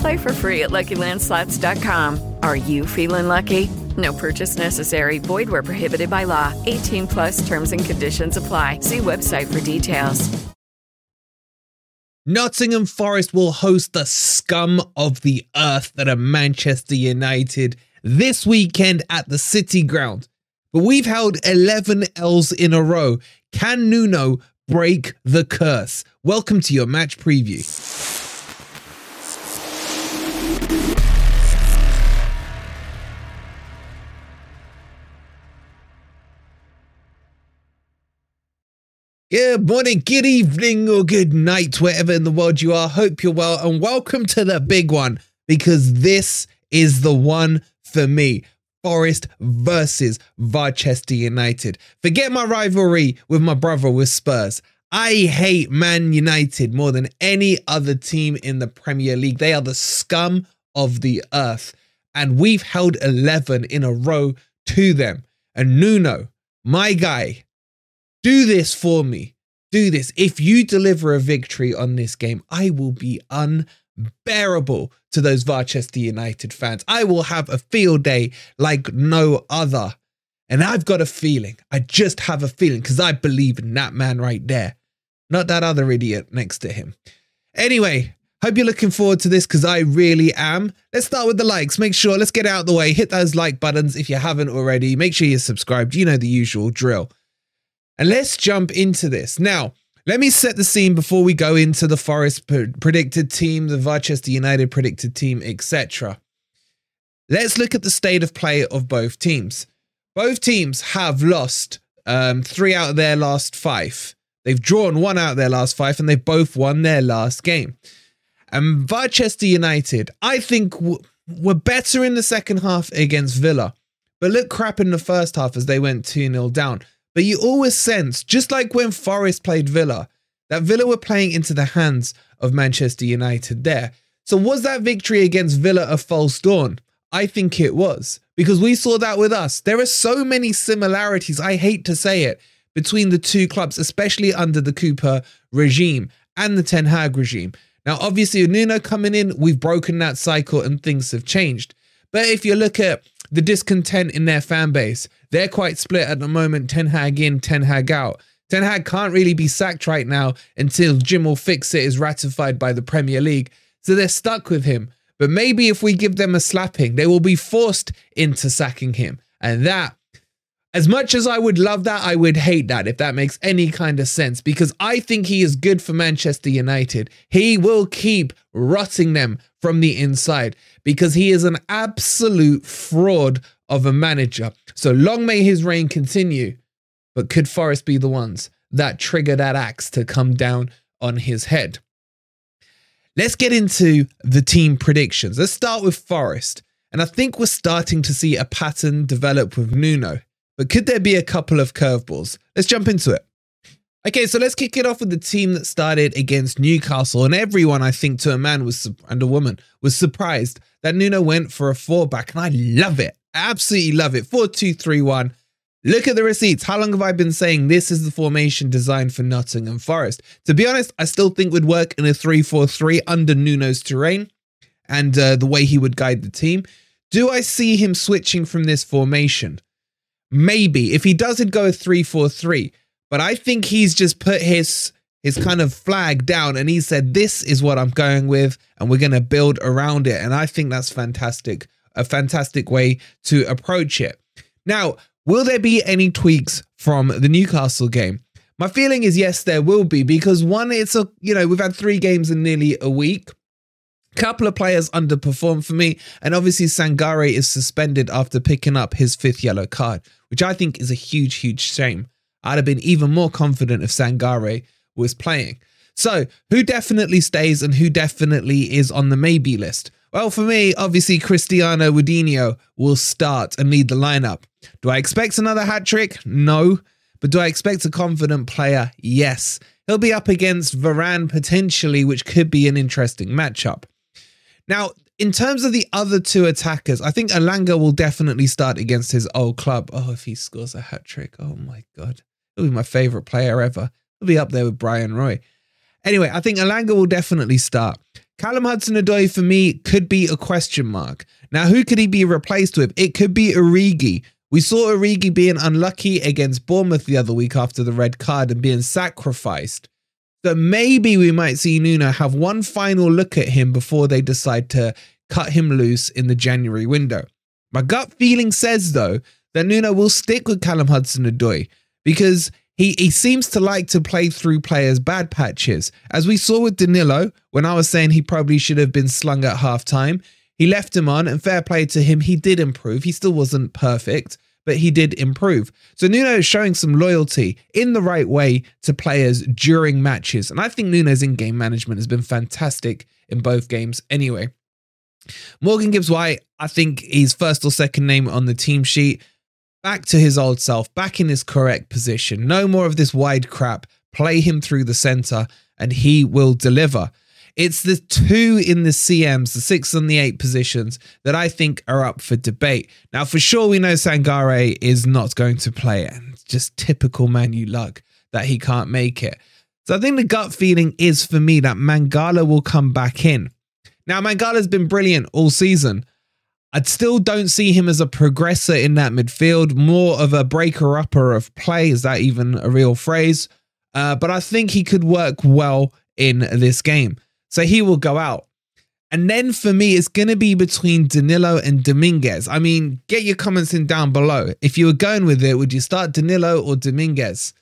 Play for free at LuckyLandSlots.com. Are you feeling lucky? No purchase necessary. Void where prohibited by law. 18 plus terms and conditions apply. See website for details. Nottingham Forest will host the scum of the earth that are Manchester United this weekend at the City Ground. But we've held 11 L's in a row. Can Nuno break the curse? Welcome to your match preview. Good morning, good evening, or good night, wherever in the world you are. Hope you're well, and welcome to the big one because this is the one for me. Forest versus Manchester United. Forget my rivalry with my brother with Spurs. I hate Man United more than any other team in the Premier League. They are the scum of the earth. And we've held 11 in a row to them. And Nuno, my guy, do this for me. Do this. If you deliver a victory on this game, I will be unbearable to those Manchester United fans. I will have a field day like no other. And I've got a feeling, I just have a feeling because I believe in that man right there, not that other idiot next to him. Anyway, hope you're looking forward to this because I really am. Let's start with the likes. Make sure, let's get out of the way. Hit those like buttons if you haven't already. Make sure you're subscribed. You know the usual drill. And let's jump into this. Now, let me set the scene before we go into the Forest predicted team, the Manchester United predicted team, etc. Let's look at the state of play of both teams. Both teams have lost um, three out of their last five. They've drawn one out of their last five, and they've both won their last game. And Manchester United, I think, w- were better in the second half against Villa, but look crap in the first half as they went 2 0 down. But you always sense, just like when Forest played Villa, that Villa were playing into the hands of Manchester United there. So was that victory against Villa a false dawn? I think it was because we saw that with us. There are so many similarities, I hate to say it, between the two clubs, especially under the Cooper regime and the Ten Hag regime. Now, obviously, with Nuno coming in, we've broken that cycle and things have changed. But if you look at the discontent in their fan base, they're quite split at the moment. Ten Hag in, Ten Hag out. Ten Hag can't really be sacked right now until Jim will fix it is ratified by the Premier League. So they're stuck with him. But maybe if we give them a slapping, they will be forced into sacking him. And that, as much as I would love that, I would hate that if that makes any kind of sense because I think he is good for Manchester United. He will keep rotting them from the inside because he is an absolute fraud of a manager. So long may his reign continue. But could Forest be the ones that trigger that axe to come down on his head? Let's get into the team predictions. Let's start with Forest. And I think we're starting to see a pattern develop with Nuno. But could there be a couple of curveballs? Let's jump into it. Okay, so let's kick it off with the team that started against Newcastle, and everyone, I think, to a man was and a woman was surprised that Nuno went for a four back, and I love it. Absolutely love it. Four two three one. Look at the receipts. How long have I been saying this is the formation designed for Nottingham Forest? To be honest, I still think would work in a 3 4 3 under Nuno's terrain and uh, the way he would guide the team. Do I see him switching from this formation? Maybe. If he does, it go a 3 4 3. But I think he's just put his his kind of flag down and he said, This is what I'm going with, and we're going to build around it. And I think that's fantastic. A fantastic way to approach it. Now, will there be any tweaks from the Newcastle game? My feeling is yes, there will be because one, it's a you know we've had three games in nearly a week. Couple of players underperformed for me, and obviously Sangare is suspended after picking up his fifth yellow card, which I think is a huge, huge shame. I'd have been even more confident if Sangare was playing. So, who definitely stays and who definitely is on the maybe list? Well, for me, obviously Cristiano Woudinho will start and lead the lineup. Do I expect another hat trick? No. But do I expect a confident player? Yes. He'll be up against Varane potentially, which could be an interesting matchup. Now, in terms of the other two attackers, I think Elanga will definitely start against his old club. Oh, if he scores a hat trick, oh my God. He'll be my favorite player ever. He'll be up there with Bryan Roy. Anyway, I think Elanga will definitely start. Callum Hudson-Odoi for me could be a question mark. Now, who could he be replaced with? It could be Origi. We saw Origi being unlucky against Bournemouth the other week after the red card and being sacrificed. So maybe we might see Nuno have one final look at him before they decide to cut him loose in the January window. My gut feeling says, though, that Nuno will stick with Callum Hudson-Odoi because he, he seems to like to play through players' bad patches. As we saw with Danilo, when I was saying he probably should have been slung at half time, he left him on, and fair play to him, he did improve. He still wasn't perfect, but he did improve. So Nuno is showing some loyalty in the right way to players during matches. And I think Nuno's in game management has been fantastic in both games anyway. Morgan Gibbs White, I think he's first or second name on the team sheet back to his old self, back in his correct position. No more of this wide crap. Play him through the center and he will deliver. It's the two in the CMs, the six and the eight positions, that I think are up for debate. Now, for sure, we know Sangare is not going to play, and it's just typical Manu luck that he can't make it. So I think the gut feeling is for me that Mangala will come back in. Now, Mangala's been brilliant all season. I still don't see him as a progressor in that midfield, more of a breaker upper of play. Is that even a real phrase? Uh, but I think he could work well in this game. So he will go out. And then for me, it's going to be between Danilo and Dominguez. I mean, get your comments in down below. If you were going with it, would you start Danilo or Dominguez?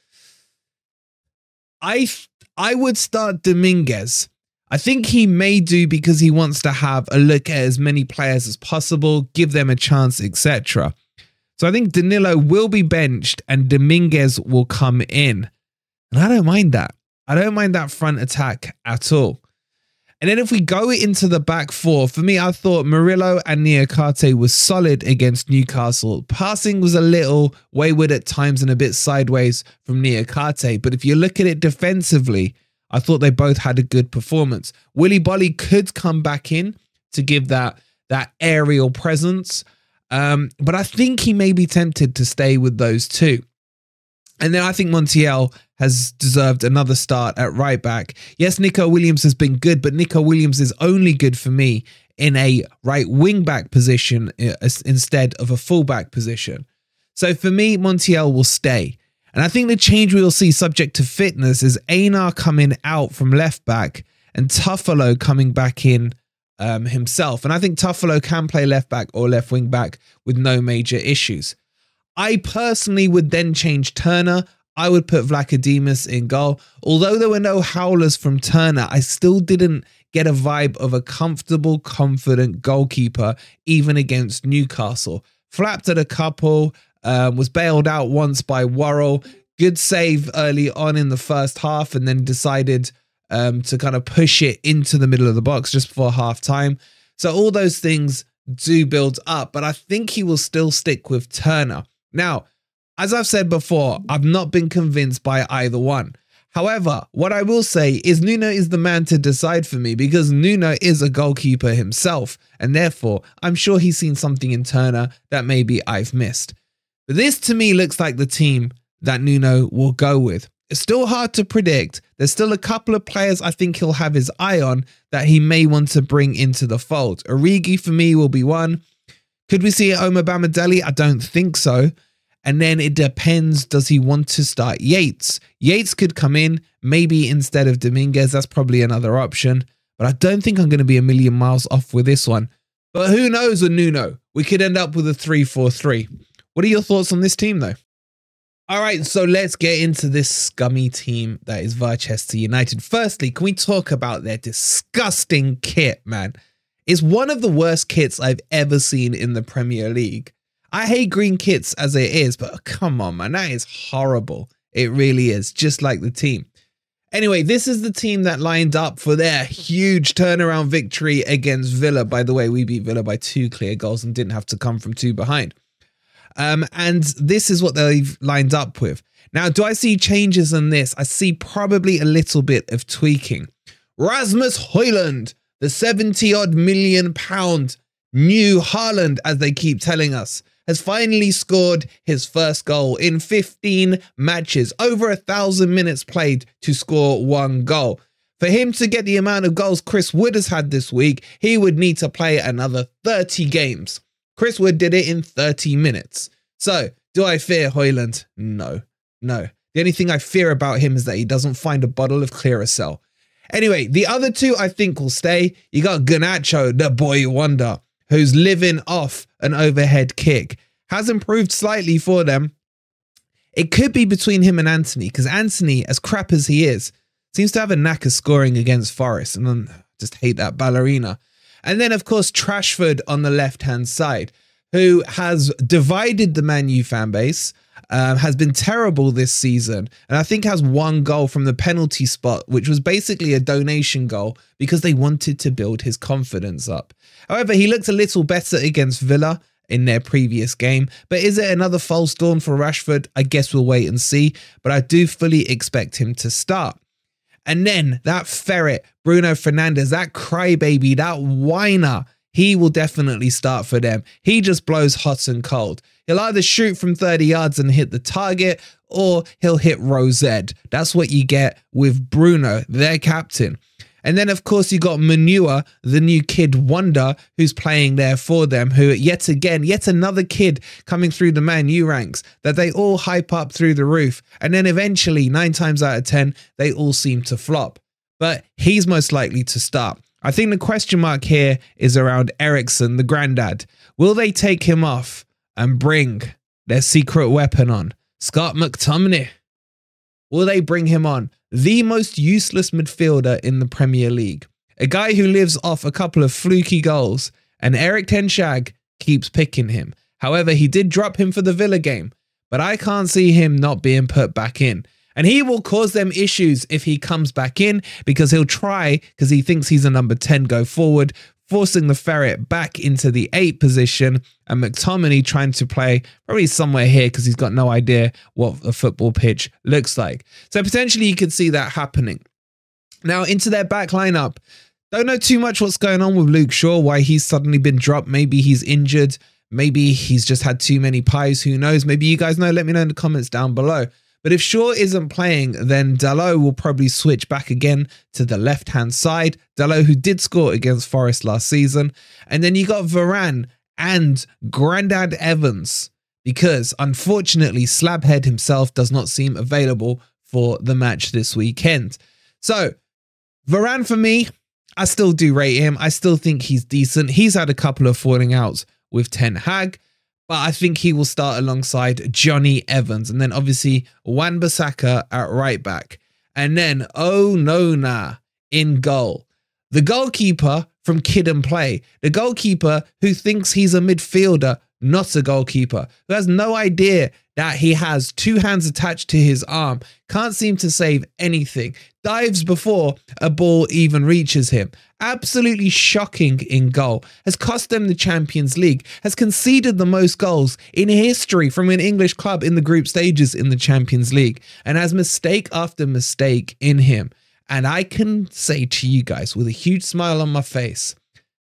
I I would start Dominguez I think he may do because he wants to have a look at as many players as possible, give them a chance, etc. So I think Danilo will be benched and Dominguez will come in. And I don't mind that. I don't mind that front attack at all. And then if we go into the back four, for me, I thought Murillo and Niakhaté was solid against Newcastle. Passing was a little wayward at times and a bit sideways from Niakhaté. But if you look at it defensively, I thought they both had a good performance. Willy Boly could come back in to give that that aerial presence, um, but I think he may be tempted to stay with those two. And then I think Montiel has deserved another start at right back. Yes, Nico Williams has been good, but Nico Williams is only good for me in a right wing back position uh, instead of a full back position. So for me, Montiel will stay. And I think the change we will see subject to fitness is Aina coming out from left back and Toffolo coming back in um, himself. And I think Toffolo can play left back or left wing back with no major issues. I personally would then change Turner. I would put Vlachodimos in goal. Although there were no howlers from Turner, I still didn't get a vibe of a comfortable, confident goalkeeper, even against Newcastle. Flapped at a couple, um, was bailed out once by Worrall. Good save early on in the first half, and then decided um, to kind of push it into the middle of the box just before half time. So all those things do build up, but I think he will still stick with Turner. Now, as I've said before, I've not been convinced by either one. However, what I will say is Nuno is the man to decide for me because Nuno is a goalkeeper himself, and therefore I'm sure he's seen something in Turner that maybe I've missed. But this to me looks like the team that Nuno will go with. It's still hard to predict. There's still a couple of players I think he'll have his eye on that he may want to bring into the fold. Origi for me will be one. Could we see Omobamidele? I don't think so. And then it depends does he want to start Yates? Yates could come in, maybe instead of Dominguez. That's probably another option. But I don't think I'm going to be a million miles off with this one. But who knows with Nuno? We could end up with a 3 4 3. What are your thoughts on this team, though? All right, so let's get into this scummy team that is Varchester United. Firstly, can we talk about their disgusting kit, man? It's one of the worst kits I've ever seen in the Premier League. I hate green kits as it is, but come on, man, that is horrible. It really is, just like the team. Anyway, this is the team that lined up for their huge turnaround victory against Villa. By the way, we beat Villa by two clear goals and didn't have to come from two behind. Um, and this is what they've lined up with. Now, do I see changes in this? I see probably a little bit of tweaking. Rasmus Højlund, the 70 odd million pound new Haaland, as they keep telling us, has finally scored his first goal in 15 matches, over a thousand minutes played to score one goal. For him to get the amount of goals Chris Wood has had this week, he would need to play another 30 games. Chris Wood did it in 30 minutes. So, do I fear Højlund? No, no. The only thing I fear about him is that he doesn't find a bottle of Clearasil. Anyway, the other two I think will stay. You got Garnacho, the boy wonder who's living off an overhead kick, has improved slightly for them. It could be between him and Antony, because Antony, as crap as he is, seems to have a knack of scoring against Forest, and I just hate that ballerina. And then, of course, Trashford on the left hand side, who has divided the Man U fan base um, has been terrible this season. And I think has one goal from the penalty spot, which was basically a donation goal because they wanted to build his confidence up. However, he looked a little better against Villa in their previous game. But is it another false dawn for Rashford? I guess we'll wait and see. But I do fully expect him to start. And then that ferret, Bruno Fernandes, that crybaby, that whiner, he will definitely start for them. He just blows hot and cold. He'll either shoot from 30 yards and hit the target, or he'll hit Rosette. That's what you get with Bruno, their captain. And then, of course, you got Mainoo, the new kid wonder, who's playing there for them, who yet again, yet another kid coming through the Man U ranks that they all hype up through the roof. And then eventually, nine times out of 10, they all seem to flop. But he's most likely to start. I think the question mark here is around Eriksen, the granddad. Will they take him off? and bring their secret weapon on, Scott McTominay. Will they bring him on? The most useless midfielder in the Premier League. A guy who lives off a couple of fluky goals, and Erik Ten Hag keeps picking him. However, he did drop him for the Villa game, but I can't see him not being put back in. And he will cause them issues if he comes back in because he'll try, because he thinks he's a number 10 go forward, forcing the ferret back into the eight position, and McTominay trying to play probably somewhere here because he's got no idea what a football pitch looks like. So potentially you could see that happening. Now into their back lineup. Don't know too much what's going on with Luke Shaw, why he's suddenly been dropped. Maybe he's injured. Maybe he's just had too many pies. Who knows? Maybe you guys know. Let me know in the comments down below. But if Shaw isn't playing, then Dalot will probably switch back again to the left hand side. Dalot, who did score against Forest last season. And then you got Varane and Grandad Evans, because unfortunately, Slabhead himself does not seem available for the match this weekend. So, Varane for me, I still do rate him. I still think he's decent. He's had a couple of falling outs with Ten Hag but I think he will start alongside Jonny Evans and then obviously Wan Bissaka at right back. And then oh Onana in goal. The goalkeeper from Kid and Play, the goalkeeper who thinks he's a midfielder, not a goalkeeper, who has no idea that he has two hands attached to his arm, can't seem to save anything, dives before a ball even reaches him. Absolutely shocking in goal, has cost them the Champions League, has conceded the most goals in history from an English club in the group stages in the Champions League, and has mistake after mistake in him. And I can say to you guys with a huge smile on my face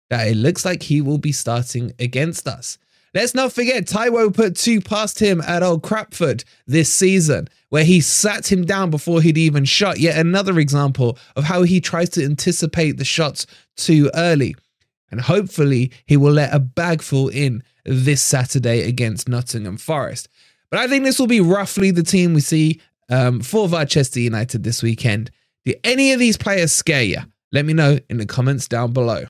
that it looks like he will be starting against us. Let's not forget, Taiwo put two past him at Old Crapford this season, where he sat him down before he'd even shot. Yet another example of how he tries to anticipate the shots too early. And hopefully, he will let a bag fall in this Saturday against Nottingham Forest. But I think this will be roughly the team we see um, for Manchester United this weekend. Do any of these players scare you? Let me know in the comments down below.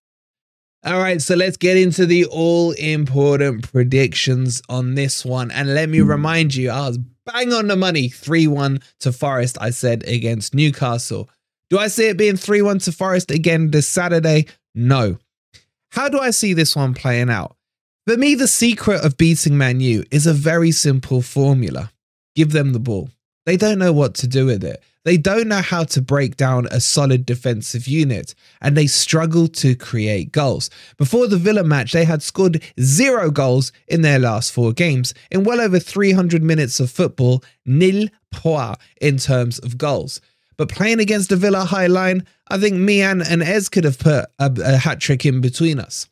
All right, so let's get into the all important predictions on this one. And let me hmm. remind you, I was bang on the money 3 1 to Forest, I said, against Newcastle. Do I see it being 3 1 to Forest again this Saturday? No. How do I see this one playing out? For me, the secret of beating Man U is a very simple formula give them the ball. They don't know what to do with it. They don't know how to break down a solid defensive unit, and they struggle to create goals. Before the Villa match, they had scored zero goals in their last four games. In well over 300 minutes of football, nil point in terms of goals. But playing against the Villa high line, I think Mian and Ez could have put a, a hat trick in between us,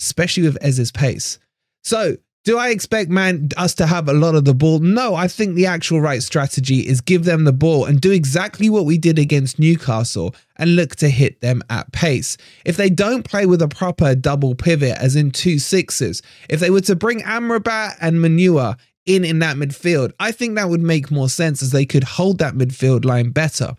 especially with Ez's pace. So do I expect man us to have a lot of the ball? No, I think the actual right strategy is give them the ball and do exactly what we did against Newcastle and look to hit them at pace. If they don't play with a proper double pivot, as in two sixes, if they were to bring Amrabat and Mainoo in in that midfield, I think that would make more sense as they could hold that midfield line better.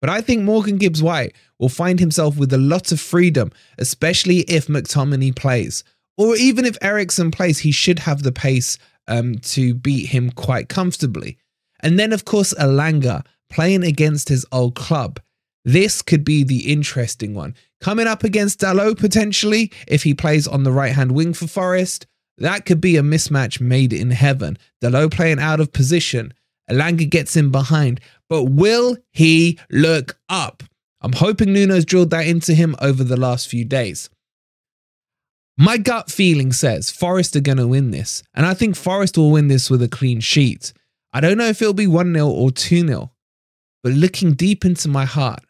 But I think Morgan Gibbs White will find himself with a lot of freedom, especially if McTominay plays or even if Eriksen plays, he should have the pace um, to beat him quite comfortably. And then, of course, Elanga playing against his old club. This could be the interesting one. Coming up against Dalot potentially, if he plays on the right hand wing for Forest, that could be a mismatch made in heaven. Dalot playing out of position. Elanga gets in behind. But will he look up? I'm hoping Nuno's drilled that into him over the last few days. My gut feeling says Forest are going to win this. And I think Forest will win this with a clean sheet. I don't know if it'll be 1 0 or 2 0. But looking deep into my heart,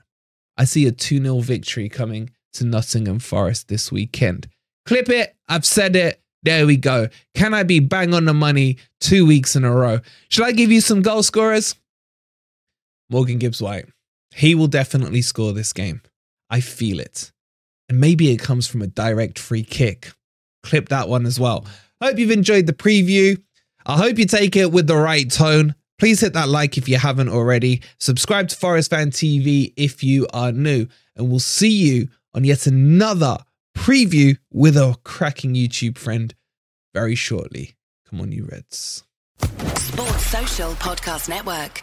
I see a 2 0 victory coming to Nottingham Forest this weekend. Clip it. I've said it. There we go. Can I be bang on the money two weeks in a row? Should I give you some goal scorers? Morgan Gibbs White. He will definitely score this game. I feel it. And maybe it comes from a direct free kick. Clip that one as well. Hope you've enjoyed the preview. I hope you take it with the right tone. Please hit that like if you haven't already. Subscribe to Forest Fan TV if you are new. And we'll see you on yet another preview with a cracking YouTube friend very shortly. Come on, you Reds. Sports Social Podcast Network.